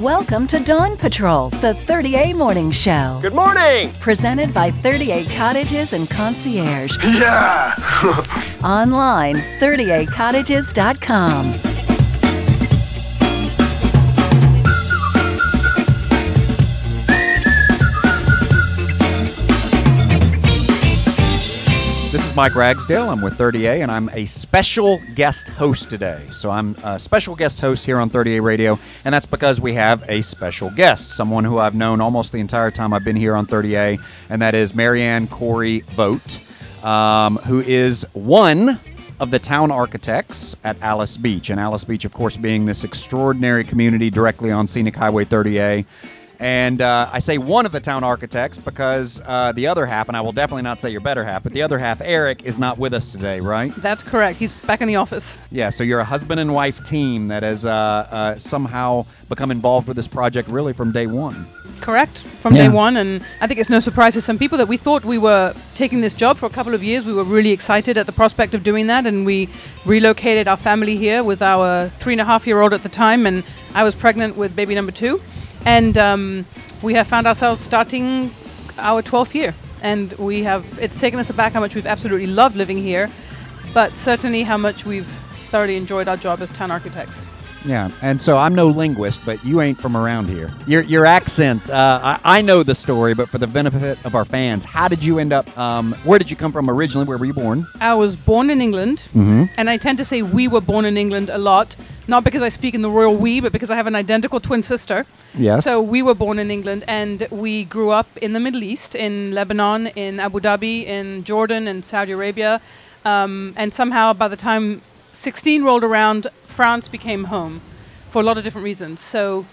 Welcome to Dawn Patrol, the 30A Morning Show. Good morning! Presented by 38 Cottages and Concierge. Yeah! Online, 38cottages.com. This is Mike Ragsdale. I'm with 30A, and I'm a special guest host today. So I'm a special guest host here on 30A Radio, and that's because we have a special guest, someone who I've known almost the entire time I've been here on 30A, and that is Marianne Corey Vogt, um, who is one of the town architects at Alys Beach. And Alys Beach, of course, being this extraordinary community directly on Scenic Highway 30A. And uh, I say one of the town architects because uh, the other half, and I will definitely not say your better half, but the other half, Eric, is not with us today, right? That's correct. He's back in the office. Yeah, so you're a husband and wife team that has uh, uh, somehow become involved with this project really from day one. Correct. From Yeah. day one. And I think it's no surprise to some people that we thought we were taking this job for a couple of years. We were really excited at the prospect of doing that. And we relocated our family here with our three and a half year old at the time. And I was pregnant with baby number two. And um, we have found ourselves starting our 12th year. And we have, it's taken us aback how much we've absolutely loved living here, but certainly how much we've thoroughly enjoyed our job as town architects. Yeah, and so I'm no linguist, but you ain't from around here. Your your accent, uh, I, I know the story, but for the benefit of our fans, how did you end up? Um, where did you come from originally? Where were you born? I was born in England, Mm-hmm. and I tend to say we were born in England a lot, not because I speak in the royal we, but because I have an identical twin sister. Yes. So we were born in England, and we grew up in the Middle East, in Lebanon, in Abu Dhabi, in Jordan, in Saudi Arabia. Um, and somehow, by the time 16 rolled around, France became home for a lot of different reasons. So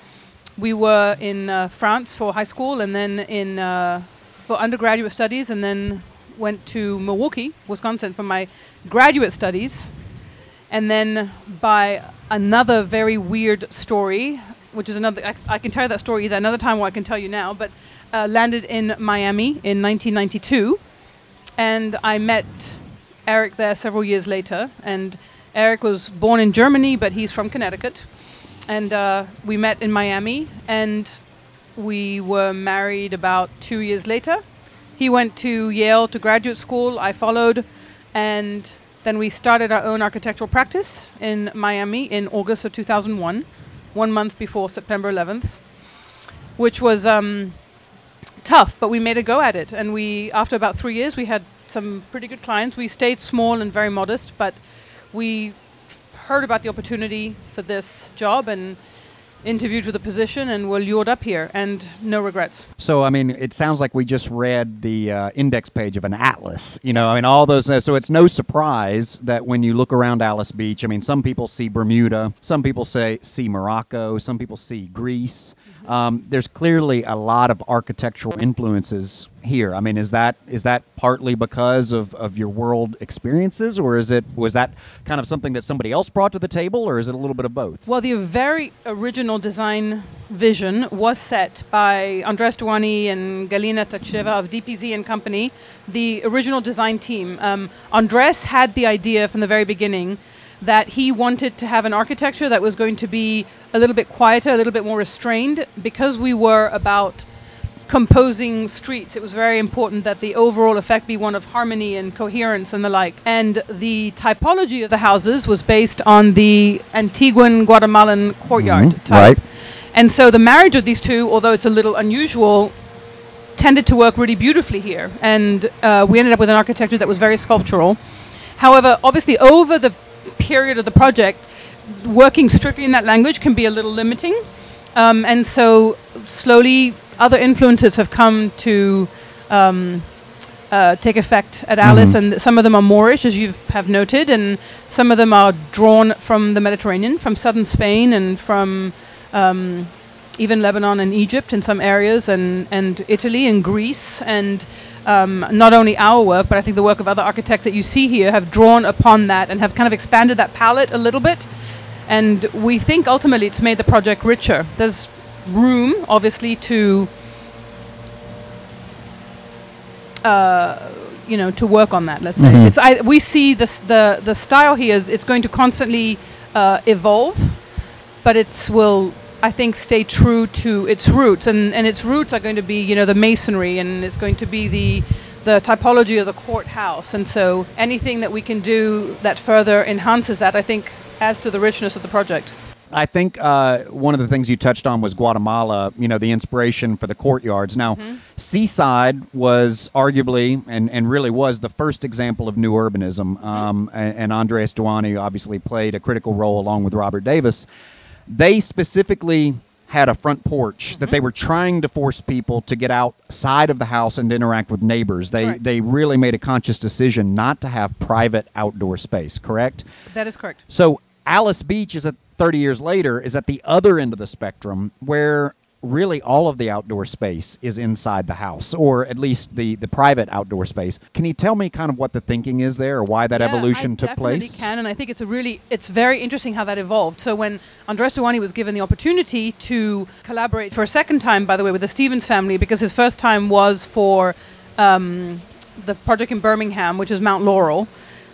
we were in uh, France for high school, and then in uh, for undergraduate studies, and then went to Milwaukee, Wisconsin, for my graduate studies. And then by another very weird story, which is another, I, I can tell you that story either another time or I can tell you now, but uh, landed in Miami in 1992. And I met Eric there several years later. And Eric was born in Germany, but he's from Connecticut. And uh, we met in Miami, and we were married about two years later. He went to Yale to graduate school. I followed, and then we started our own architectural practice in Miami in August of 2001, one month before September 11th, which was um, tough, but we made a go at it. And we, after about three years, we had some pretty good clients. We stayed small and very modest, but we heard about the opportunity for this job and interviewed for the position and were lured up here, and no regrets. So I mean, it sounds like we just read the uh, index page of an atlas. You know, I mean, all those. So it's no surprise that when you look around Alys Beach, I mean, some people see Bermuda, some people say see Morocco, some people see Greece. Um, there's clearly a lot of architectural influences here. I mean, is that is that partly because of, of your world experiences, or is it was that kind of something that somebody else brought to the table, or is it a little bit of both? Well, the very original design vision was set by Andres Duany and Galina Tacheva of DPZ and Company, the original design team. Um, Andres had the idea from the very beginning that he wanted to have an architecture that was going to be a little bit quieter, a little bit more restrained, because we were about composing streets, it was very important that the overall effect be one of harmony and coherence and the like. And the typology of the houses was based on the Antiguan Guatemalan courtyard Mhm, type. right. And so the marriage of these two, although it's a little unusual, tended to work really beautifully here. And uh, we ended up with an architecture that was very sculptural. However, obviously, over the period of the project, working strictly in that language can be a little limiting. Um, and so slowly, other influences have come to um, uh, take effect at Alys, and some of them are Moorish, as you have noted, and some of them are drawn from the Mediterranean, from southern Spain, and from um, even Lebanon and Egypt in some areas, and, and Italy and Greece, and um, not only our work, but I think the work of other architects that you see here have drawn upon that and have kind of expanded that palette a little bit. And we think ultimately it's made the project richer. There's room, obviously, to uh, you know to work on that. Let's say it's I, we see this the the style here is it's going to constantly uh, evolve, but it's will I think, stay true to its roots, and and its roots are going to be, you know, the masonry, and it's going to be the the typology of the courthouse, and so anything that we can do that further enhances that, I think, adds to the richness of the project. I think uh, one of the things you touched on was Guatemala, you know, the inspiration for the courtyards. Now, Mm-hmm. Seaside was arguably and, and really was the first example of new urbanism. Um, and, and Andres Duany obviously played a critical role along with Robert Davis. They specifically had a front porch that they mm-hmm. were trying to force people to get outside of the house and interact with neighbors. They Correct. they really made a conscious decision not to have private outdoor space, correct? That is correct. So Alys Beach is at 30 years later is at the other end of the spectrum where really all of the outdoor space is inside the house or at least the the private outdoor space. Can you tell me kind of what the thinking is there or why that Yeah, evolution I took definitely place? can, and I think it's a really it's very interesting how that evolved. So when Andres Duany was given the opportunity to collaborate for a second time, by the way, with the Stevens family, because his first time was for um, the project in Birmingham, which is Mount Laurel.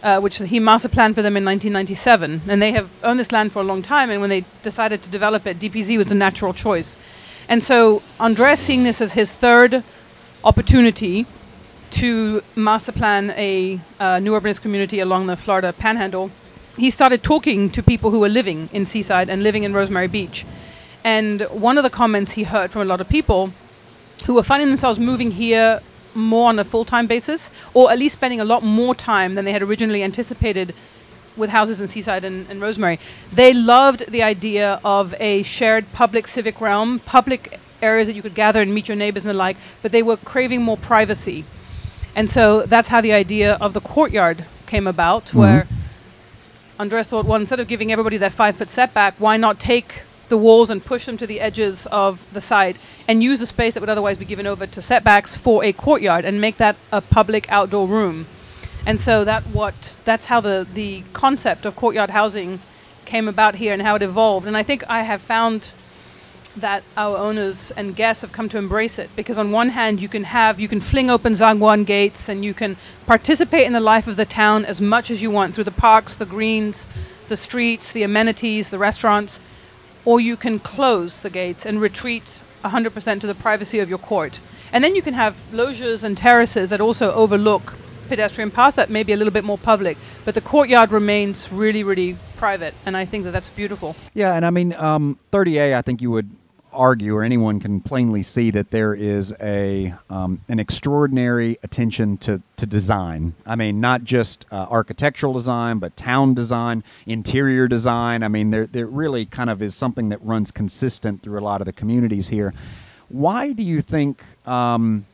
Uh, which he master planned for them in 1997, and they have owned this land for a long time. And when they decided to develop it, DPZ was a natural choice. And so Andres, seeing this as his third opportunity to master plan a uh, new urbanist community along the Florida Panhandle, he started talking to people who were living in Seaside and living in Rosemary Beach. And one of the comments he heard from a lot of people who were finding themselves moving here more on a full time basis, or at least spending a lot more time than they had originally anticipated with houses in Seaside and, and Rosemary. They loved the idea of a shared public civic realm, public areas that you could gather and meet your neighbors and the like, but they were craving more privacy. And so that's how the idea of the courtyard came about, mm-hmm. where Andres thought, well, instead of giving everybody that five foot setback, why not take the walls and push them to the edges of the site and use the space that would otherwise be given over to setbacks for a courtyard and make that a public outdoor room? And so that what that's how the the concept of courtyard housing came about here and how it evolved. And I think I have found that our owners and guests have come to embrace it because on one hand you can have you can fling open Zangwan gates and you can participate in the life of the town as much as you want through the parks, the greens, the streets, the amenities, the restaurants, or you can close the gates and retreat 100% to the privacy of your court. And then you can have loggias and terraces that also overlook pedestrian paths that may be a little bit more public, but the courtyard remains really, really private, and I think that that's beautiful. Yeah, and I mean, um, 30A, I think you would argue, or anyone can plainly see that there is a um, an extraordinary attention to, to design. I mean, not just uh, architectural design, but town design, interior design. I mean, there there really kind of is something that runs consistent through a lot of the communities here. Why do you think? Um,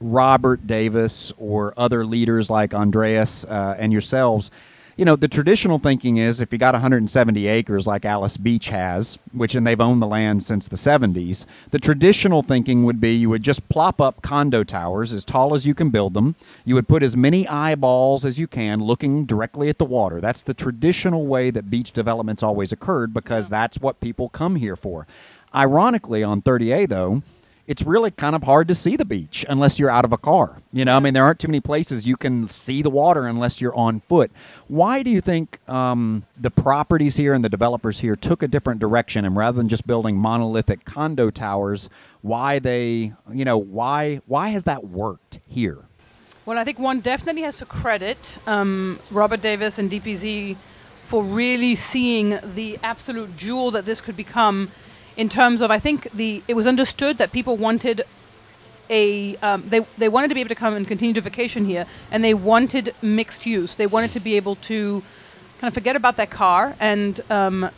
Robert Davis or other leaders like Andreas uh, and yourselves, you know, the traditional thinking is if you got 170 acres like Alys Beach has, which and they've owned the land since the 70s, the traditional thinking would be you would just plop up condo towers as tall as you can build them. You would put as many eyeballs as you can looking directly at the water. That's the traditional way that beach development's always occurred because that's what people come here for. Ironically, on 30A though, it's really kind of hard to see the beach unless you're out of a car. You know, I mean, there aren't too many places you can see the water unless you're on foot. Why do you think um, the properties here and the developers here took a different direction, and rather than just building monolithic condo towers, why they, you know, why why has that worked here? Well, I think one definitely has to credit um, Robert Davis and DPZ for really seeing the absolute jewel that this could become. In terms of, I think the it was understood that people wanted a um, they they wanted to be able to come and continue to vacation here, and they wanted mixed use. They wanted to be able to kind of forget about their car and um,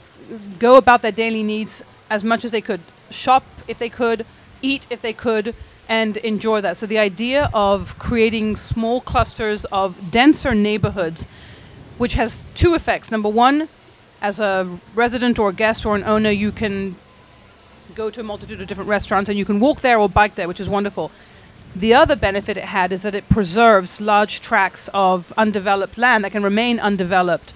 go about their daily needs as much as they could, shop if they could, eat if they could, and enjoy that. So the idea of creating small clusters of denser neighborhoods, which has two effects. Number one, as a resident or guest or an owner, you can go to a multitude of different restaurants and you can walk there or bike there, which is wonderful. The other benefit it had is that it preserves large tracts of undeveloped land that can remain undeveloped.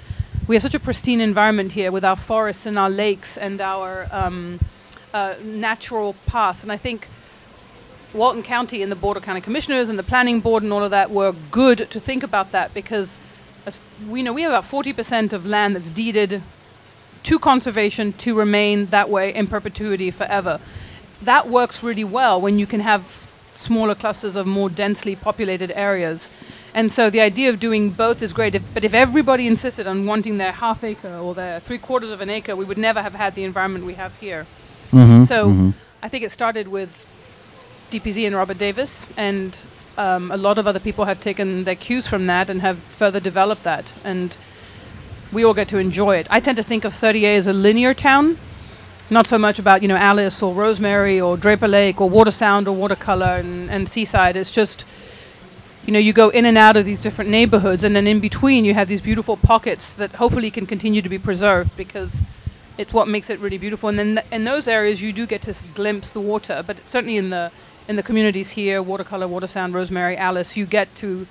We have such a pristine environment here with our forests and our lakes and our um, uh, natural paths. And I think Walton County and the Board of County Commissioners and the Planning Board and all of that were good to think about that because as we know we have about 40% of land that's deeded to conservation to remain that way in perpetuity forever. That works really well when you can have smaller clusters of more densely populated areas. And so the idea of doing both is great. If, but if everybody insisted on wanting their half acre or their three quarters of an acre, we would never have had the environment we have here. so I think it started with DPZ and Robert Davis, and um, a lot of other people have taken their cues from that and have further developed that. And we all get to enjoy it. I tend to think of 30A as a linear town, not so much about you know Alys or Rosemary or Draper Lake or Water Sound or Watercolor and, and Seaside. It's just you know you go in and out of these different neighborhoods, and then in between you have these beautiful pockets that hopefully can continue to be preserved because it's what makes it really beautiful. And then th- in those areas you do get to glimpse the water, but certainly in the in the communities here, Watercolor, Water Sound, Rosemary, Alys, you get to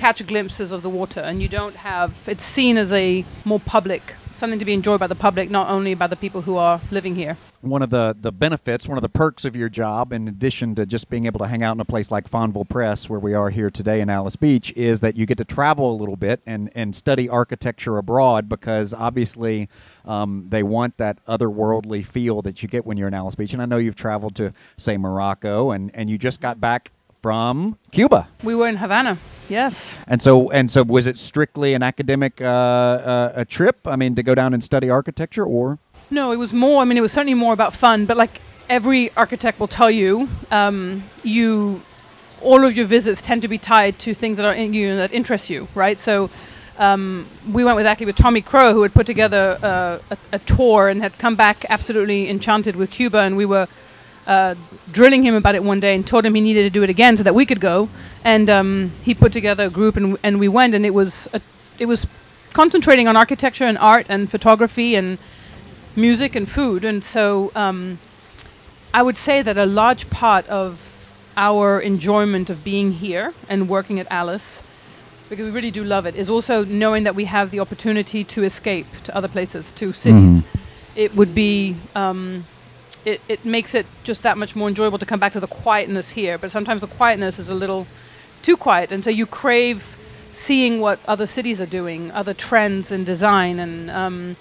catch glimpses of the water, and you don't have it's seen as a more public something to be enjoyed by the public, not only by the people who are living here. one of the, the benefits, one of the perks of your job, in addition to just being able to hang out in a place like Fonville Press, where we are here today in Alys Beach, is that you get to travel a little bit and, and study architecture abroad because obviously um, they want that otherworldly feel that you get when you're in Alys Beach. And I know you've traveled to, say, Morocco, and, and you just got back from Cuba. We were in Havana. Yes. And so, and so, was it strictly an academic uh, uh, a trip? I mean, to go down and study architecture, or No, it was more. I mean, it was certainly more about fun. But like every architect will tell you, um, you all of your visits tend to be tied to things that are in you that interest you, right? So. Um, we went with actually with Tommy Crow, who had put together uh, a, a tour and had come back absolutely enchanted with Cuba, and we were uh, drilling him about it one day and told him he needed to do it again so that we could go. And um, he put together a group, and, and we went, and it was a, it was concentrating on architecture and art and photography and music and food. And so um, I would say that a large part of our enjoyment of being here and working at Alys, because we really do love it, is also knowing that we have the opportunity to escape to other places, to cities. It would be. Um, it, it makes it just that much more enjoyable to come back to the quietness here. But sometimes the quietness is a little too quiet, and so you crave seeing what other cities are doing, other trends in design, and um,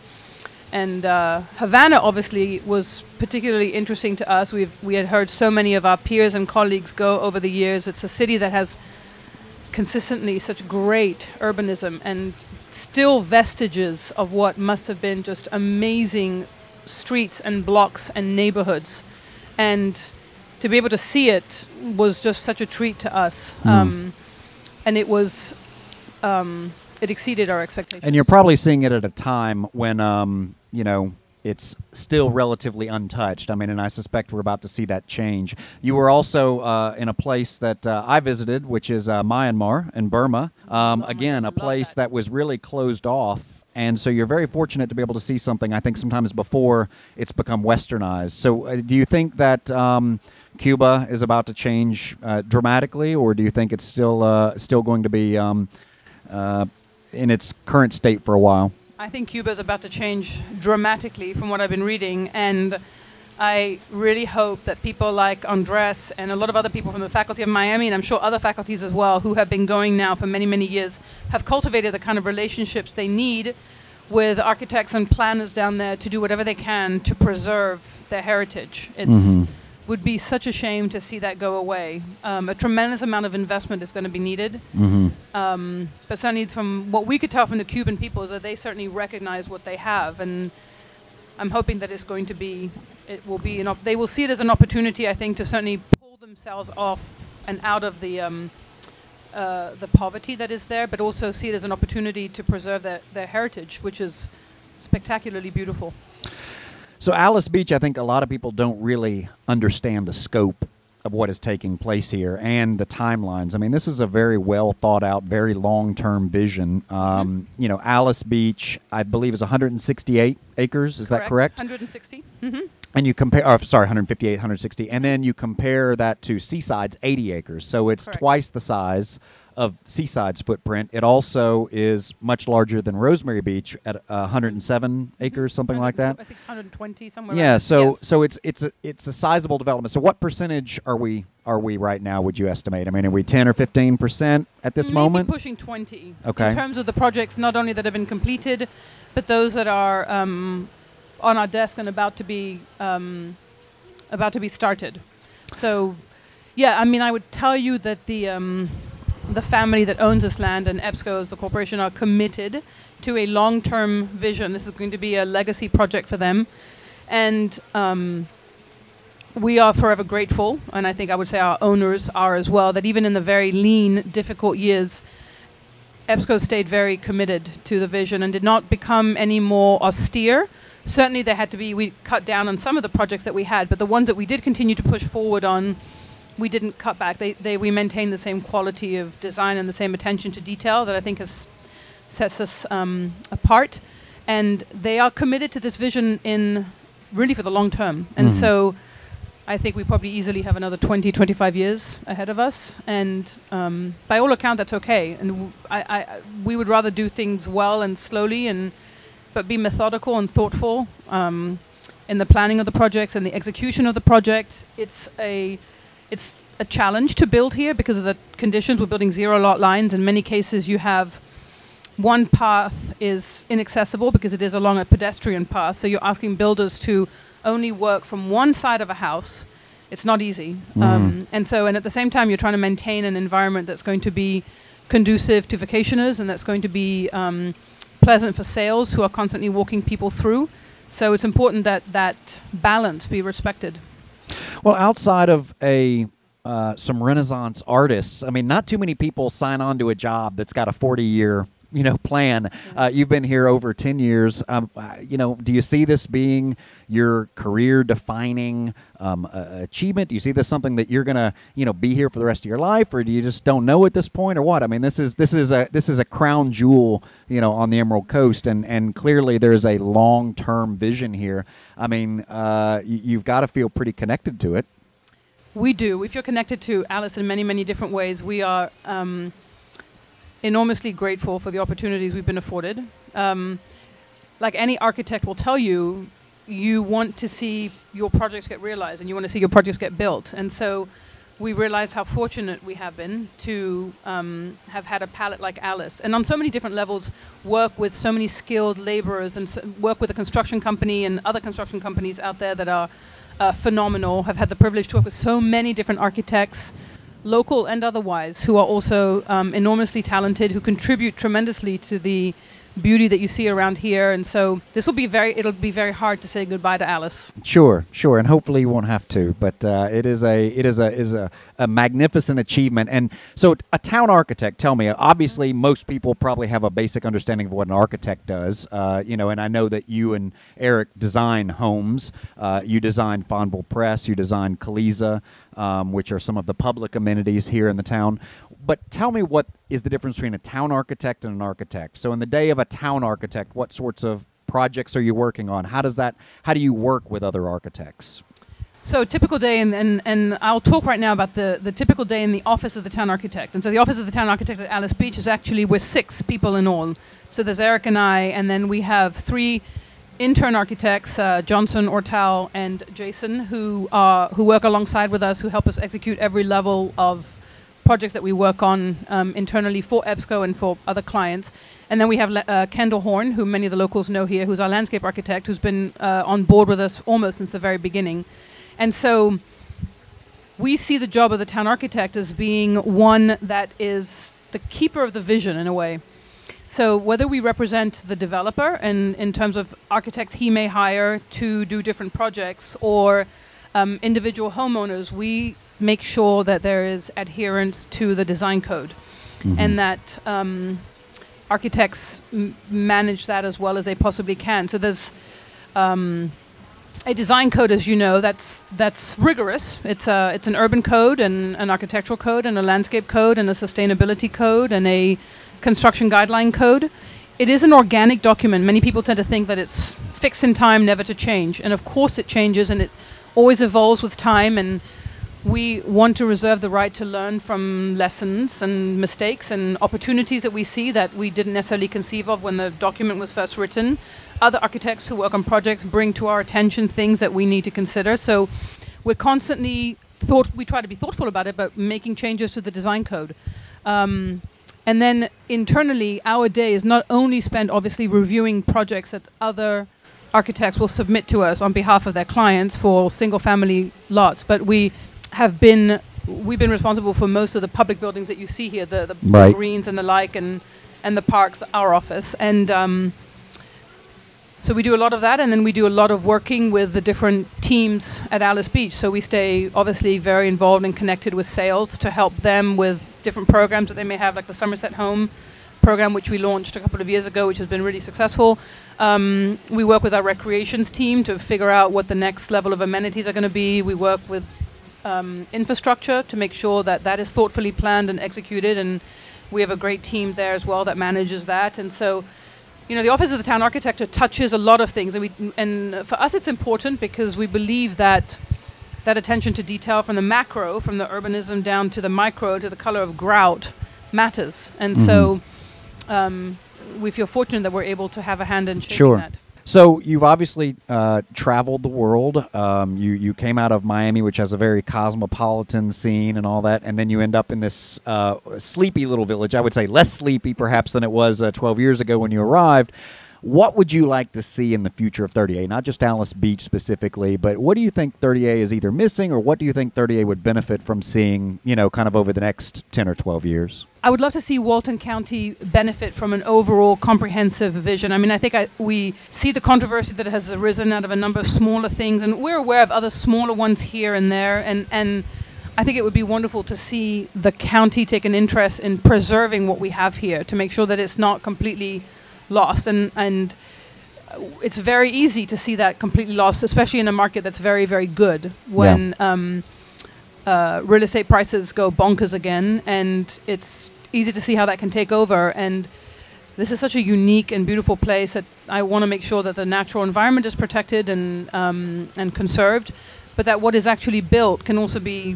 and uh, Havana obviously was particularly interesting to us. We've we had heard so many of our peers and colleagues go over the years. It's a city that has consistently such great urbanism and still vestiges of what must have been just amazing streets and blocks and neighborhoods. And to be able to see it was just such a treat to us. Um, and it was, um, it exceeded our expectations. And you're probably seeing it at a time when, um, you know, it's still relatively untouched. I mean, and I suspect we're about to see that change. You were also uh, in a place that uh, I visited, which is uh, Myanmar in Burma. Um, again, a place that. that was really closed off. And so you're very fortunate to be able to see something. I think sometimes before it's become westernized. So uh, do you think that um, Cuba is about to change uh, dramatically, or do you think it's still uh, still going to be um, uh, in its current state for a while? I think Cuba is about to change dramatically from what I've been reading, and I really hope that people like Andres and a lot of other people from the faculty of Miami, and I'm sure other faculties as well, who have been going now for many, many years, have cultivated the kind of relationships they need with architects and planners down there to do whatever they can to preserve their heritage. It's would be such a shame to see that go away. Um, a tremendous amount of investment is going to be needed. Um, but certainly, from what we could tell from the Cuban people, is that they certainly recognize what they have, and I'm hoping that it's going to be, it will be, an op- they will see it as an opportunity, I think, to certainly pull themselves off and out of the um, uh, the poverty that is there, but also see it as an opportunity to preserve their, their heritage, which is spectacularly beautiful. So Alys Beach, I think a lot of people don't really understand the scope of what is taking place here and the timelines. I mean, this is a very well thought out, very long term vision. Um, You know, Alys Beach, I believe, is 168 acres. Is that correct? 160. Mm-hmm. And you compare, or, sorry, 158, 160, and then you compare that to Seaside's 80 acres. So it's Correct. twice the size of Seaside's footprint. It also is much larger than Rosemary Beach at uh, 107 acres, something like that. I think 120 somewhere. Yeah, around- so yes. so it's it's a, it's a sizable development. So what percentage are we are we right now? Would you estimate? I mean, are we 10 or 15 percent at this Maybe moment? pushing 20. Okay. In terms of the projects, not only that have been completed, but those that are um, on our desk and about to be um, about to be started. So, yeah, I mean, I would tell you that the um, the family that owns this land and EBSCO as the corporation are committed to a long-term vision. This is going to be a legacy project for them, and um, we are forever grateful. And I think I would say our owners are as well. That even in the very lean, difficult years, EBSCO stayed very committed to the vision and did not become any more austere. Certainly, there had to be we cut down on some of the projects that we had, but the ones that we did continue to push forward on we didn't cut back. They, they, we maintained the same quality of design and the same attention to detail that I think has sets us um, apart. And they are committed to this vision in really for the long term. And Mhm. so I think we probably easily have another 20, 25 years ahead of us. And um, by all account, that's okay. And w- I, I, we would rather do things well and slowly, and but be methodical and thoughtful um, in the planning of the projects and the execution of the project. It's a it's a challenge to build here because of the conditions. We're building zero lot lines. In many cases, you have one path is inaccessible because it is along a pedestrian path. So you're asking builders to only work from one side of a house. It's not easy. Um, and so, and at the same time, you're trying to maintain an environment that's going to be conducive to vacationers and that's going to be um, pleasant for sales who are constantly walking people through. So it's important that that balance be respected. Well, outside of a uh, some Renaissance artists, I mean, not too many people sign on to a job that's got a forty-year, you know, plan. Uh, you've been here over ten years. Um, uh, you know, do you see this being your career-defining um, uh, achievement? Do you see this something that you're gonna, you know, be here for the rest of your life, or do you just don't know at this point, or what? I mean, this is this is a this is a crown jewel, you know, on the Emerald Coast, and and clearly there's a long-term vision here. I mean, uh, you, you've got to feel pretty connected to it. We do. We feel connected to Alys in many, many different ways. We are um, enormously grateful for the opportunities we've been afforded. Um, like any architect will tell you, you want to see your projects get realized and you want to see your projects get built. And so we realized how fortunate we have been to um, have had a palette like Alys. And on so many different levels, work with so many skilled laborers and s- work with a construction company and other construction companies out there that are uh, phenomenal. Have had the privilege to work with so many different architects, local and otherwise, who are also um, enormously talented, who contribute tremendously to the beauty that you see around here. And so this will be very, it'll be very hard to say goodbye to Alys. Sure, sure, and hopefully you won't have to. But uh, it is a it is a is a, a magnificent achievement. And so, a town architect. Tell me. Obviously, most people probably have a basic understanding of what an architect does. Uh, you know, and I know that you and Eric design homes. Uh, you design Fonville Press. You design Caliza, um, which are some of the public amenities here in the town. But tell me what is the difference between a town architect and an architect? So, in the day of a town architect, what sorts of projects are you working on? How does that? How do you work with other architects? So typical day, and, and, and I'll talk right now about the, the typical day in the office of the town architect. And so the office of the town architect at Alys Beach is actually we're six people in all. So there's Eric and I, and then we have three intern architects, uh, Johnson, Ortal, and Jason, who are who work alongside with us, who help us execute every level of projects that we work on um, internally for EBSCO and for other clients. And then we have uh, Kendall Horn, who many of the locals know here, who's our landscape architect, who's been uh, on board with us almost since the very beginning. And so we see the job of the town architect as being one that is the keeper of the vision in a way. So whether we represent the developer and in terms of architects he may hire to do different projects or um, individual homeowners, we make sure that there is adherence to the design code and that um, architects m- manage that as well as they possibly can. So there's um, a design code, as you know, that's that's rigorous. It's a it's an urban code and an architectural code and a landscape code and a sustainability code and a construction guideline code. It is an organic document. Many people tend to think that it's fixed in time, never to change, and of course it changes and it always evolves with time. And we want to reserve the right to learn from lessons and mistakes and opportunities that we see that we didn't necessarily conceive of when the document was first written. Other architects who work on projects bring to our attention things that we need to consider. So we're constantly thought. We try to be thoughtful about it, but making changes to the design code. Um, and then internally, our day is not only spent obviously reviewing projects that other architects will submit to us on behalf of their clients for single family lots, but we have been we've been responsible for most of the public buildings that you see here, the, the Right. greens and the like, and and the parks, our office, and um, so we do a lot of that, and then we do a lot of working with the different teams at Alys Beach. So we stay obviously very involved and connected with sales to help them with different programs that they may have, like the Somerset Home program, which we launched a couple of years ago, which has been really successful. Um, we work with our recreations team to figure out what the next level of amenities are going to be. We work with um, infrastructure to make sure that that is thoughtfully planned and executed, and we have a great team there as well that manages that. And so, you know, the Office of the Town Architect touches a lot of things, and we and for us it's important because we believe that that attention to detail from the macro, from the urbanism down to the micro, to the color of grout, matters. And so, um, we feel fortunate that we're able to have a hand in shaping Sure. that. So you've obviously uh, traveled the world. Um, you you came out of Miami, which has a very cosmopolitan scene and all that, and then you end up in this uh, sleepy little village. I would say less sleepy, perhaps, than it was uh, 12 years ago when you arrived. What would you like to see in the future of 30A? Not just Alys Beach specifically, but what do you think 30A is either missing, or what do you think 30A would benefit from seeing? You know, kind of over the next 10 or 12 years. I would love to see Walton County benefit from an overall comprehensive vision. I mean, I think I, we see the controversy that has arisen out of a number of smaller things, and we're aware of other smaller ones here and there. And, and I think it would be wonderful to see the county take an interest in preserving what we have here to make sure that it's not completely lost. And, and it's very easy to see that completely lost, especially in a market that's very, very good when. Um, uh, real estate prices go bonkers again, and it's easy to see how that can take over. And this is such a unique and beautiful place that I want to make sure that the natural environment is protected and um, and conserved, but that what is actually built can also be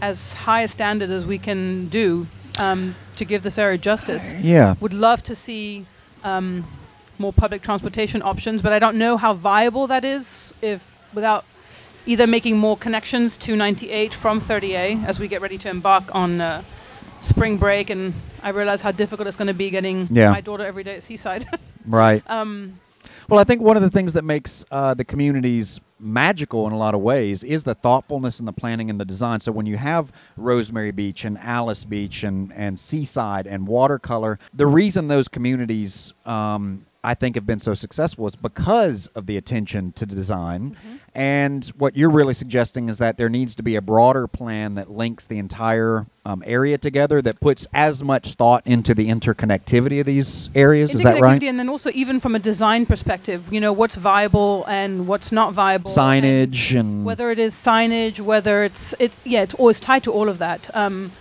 as high a standard as we can do um, to give this area justice. Yeah. Would love to see um, more public transportation options, but I don't know how viable that is if without either making more connections to 98 from 30A as we get ready to embark on uh, spring break, and I realize how difficult it's going to be getting Yeah. my daughter every day at Seaside. Right. um, Well, I think one of the things that makes uh, the communities magical in a lot of ways is the thoughtfulness and the planning and the design. So when you have Rosemary Beach and Alys Beach and, and Seaside and Watercolor, the reason those communities um, I think have been so successful is because of the attention to design. And what you're really suggesting is that there needs to be a broader plan that links the entire um, area together, that puts as much thought into the interconnectivity of these areas. Is that right? And then also even from a design perspective, you know, what's viable and what's not viable. and Signage and whether it is signage, whether it's it, yeah, it's always tied to all of that. Um,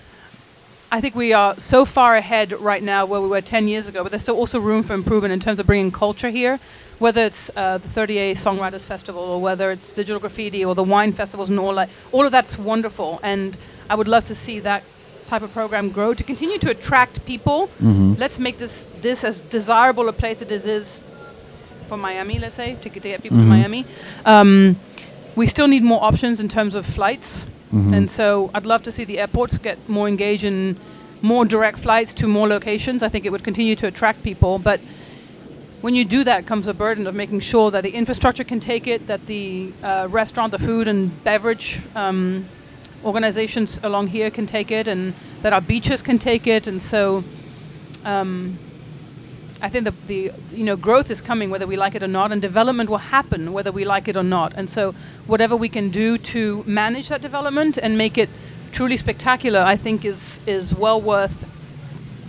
I think we are so far ahead right now where we were 10 years ago, but there's still also room for improvement in terms of bringing culture here, whether it's uh, the 30A Songwriters Festival or whether it's digital graffiti or the wine festivals and all that. All of that's wonderful, and I would love to see that type of program grow to continue to attract people. Let's make this this as desirable a place as it is for Miami, let's say, to get, to get people to Miami. Um, we still need more options in terms of flights. And so I'd love to see the airports get more engaged in more direct flights to more locations. I think it would continue to attract people. But when you do that comes a burden of making sure that the infrastructure can take it, that the uh, restaurant, the food and beverage um, organizations along here can take it, and that our beaches can take it. And so um, I think the, the you know growth is coming whether we like it or not, and development will happen whether we like it or not. And so whatever we can do to manage that development and make it truly spectacular, I think is is well worth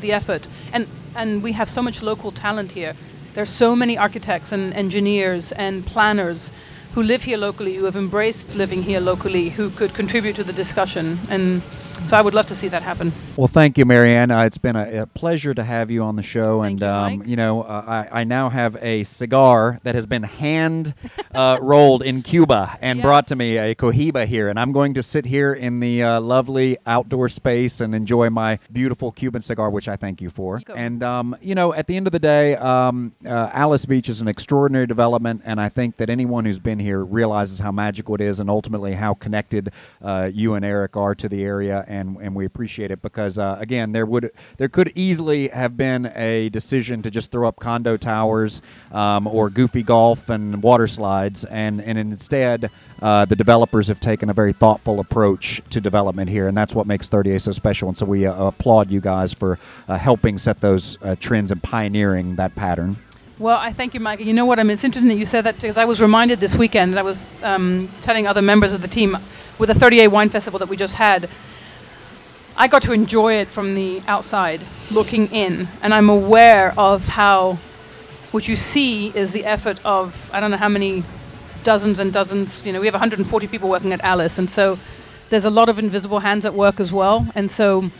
the effort. And and we have so much local talent here. There's so many architects and engineers and planners who live here locally, who have embraced living here locally, who could contribute to the discussion. And so I would love to see that happen. Well, thank you, Marieanne. Uh, it's been a, a pleasure to have you on the show, Thank and you, um, you know, uh, I, I now have a cigar that has been hand uh, rolled in Cuba and brought to me a Cohiba here, and I'm going to sit here in the uh, lovely outdoor space and enjoy my beautiful Cuban cigar, which I thank you for. You. And um, you know, at the end of the day, um, uh, Alys Beach is an extraordinary development, and I think that anyone who's been here realizes how magical it is, and ultimately how connected uh, you and Eric are to the area, and and we appreciate it because. uh, again, there would there could easily have been a decision to just throw up condo towers um, or goofy golf and water slides, and and instead uh, the developers have taken a very thoughtful approach to development here, and that's what makes 30A so special. And so we uh, applaud you guys for uh, helping set those uh, trends and pioneering that pattern. Well, I thank you, Mike. You know what? I mean, it's interesting that you said that because I was reminded this weekend, and I was um, telling other members of the team with the 30A Wine Festival that we just had. I got to enjoy it from the outside, looking in, and I'm aware of how what you see is the effort of I don't know how many dozens and dozens. You know, we have 140 people working at Alys, and so there's a lot of invisible hands at work as well. And so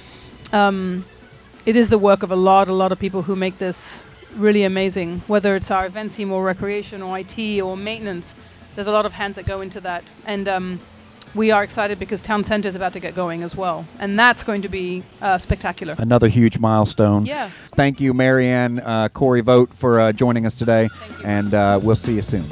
um, it is the work of a lot, a lot of people who make this really amazing. Whether it's our event team or recreation or IT or maintenance, there's a lot of hands that go into that. And um, we are excited because Town Center is about to get going as well, and that's going to be uh, spectacular. Another huge milestone. Yeah. Thank you, Marieanne, uh, Khoury-Vogt, for uh, joining us today, and uh, we'll see you soon.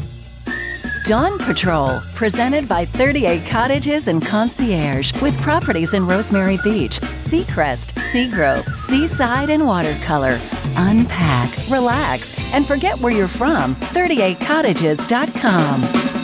Dawn Patrol, presented by 38 Cottages and Concierge, with properties in Rosemary Beach, Seacrest, Seagrove, Seaside, and Watercolor. Unpack, relax, and forget where you're from. 38cottages.com.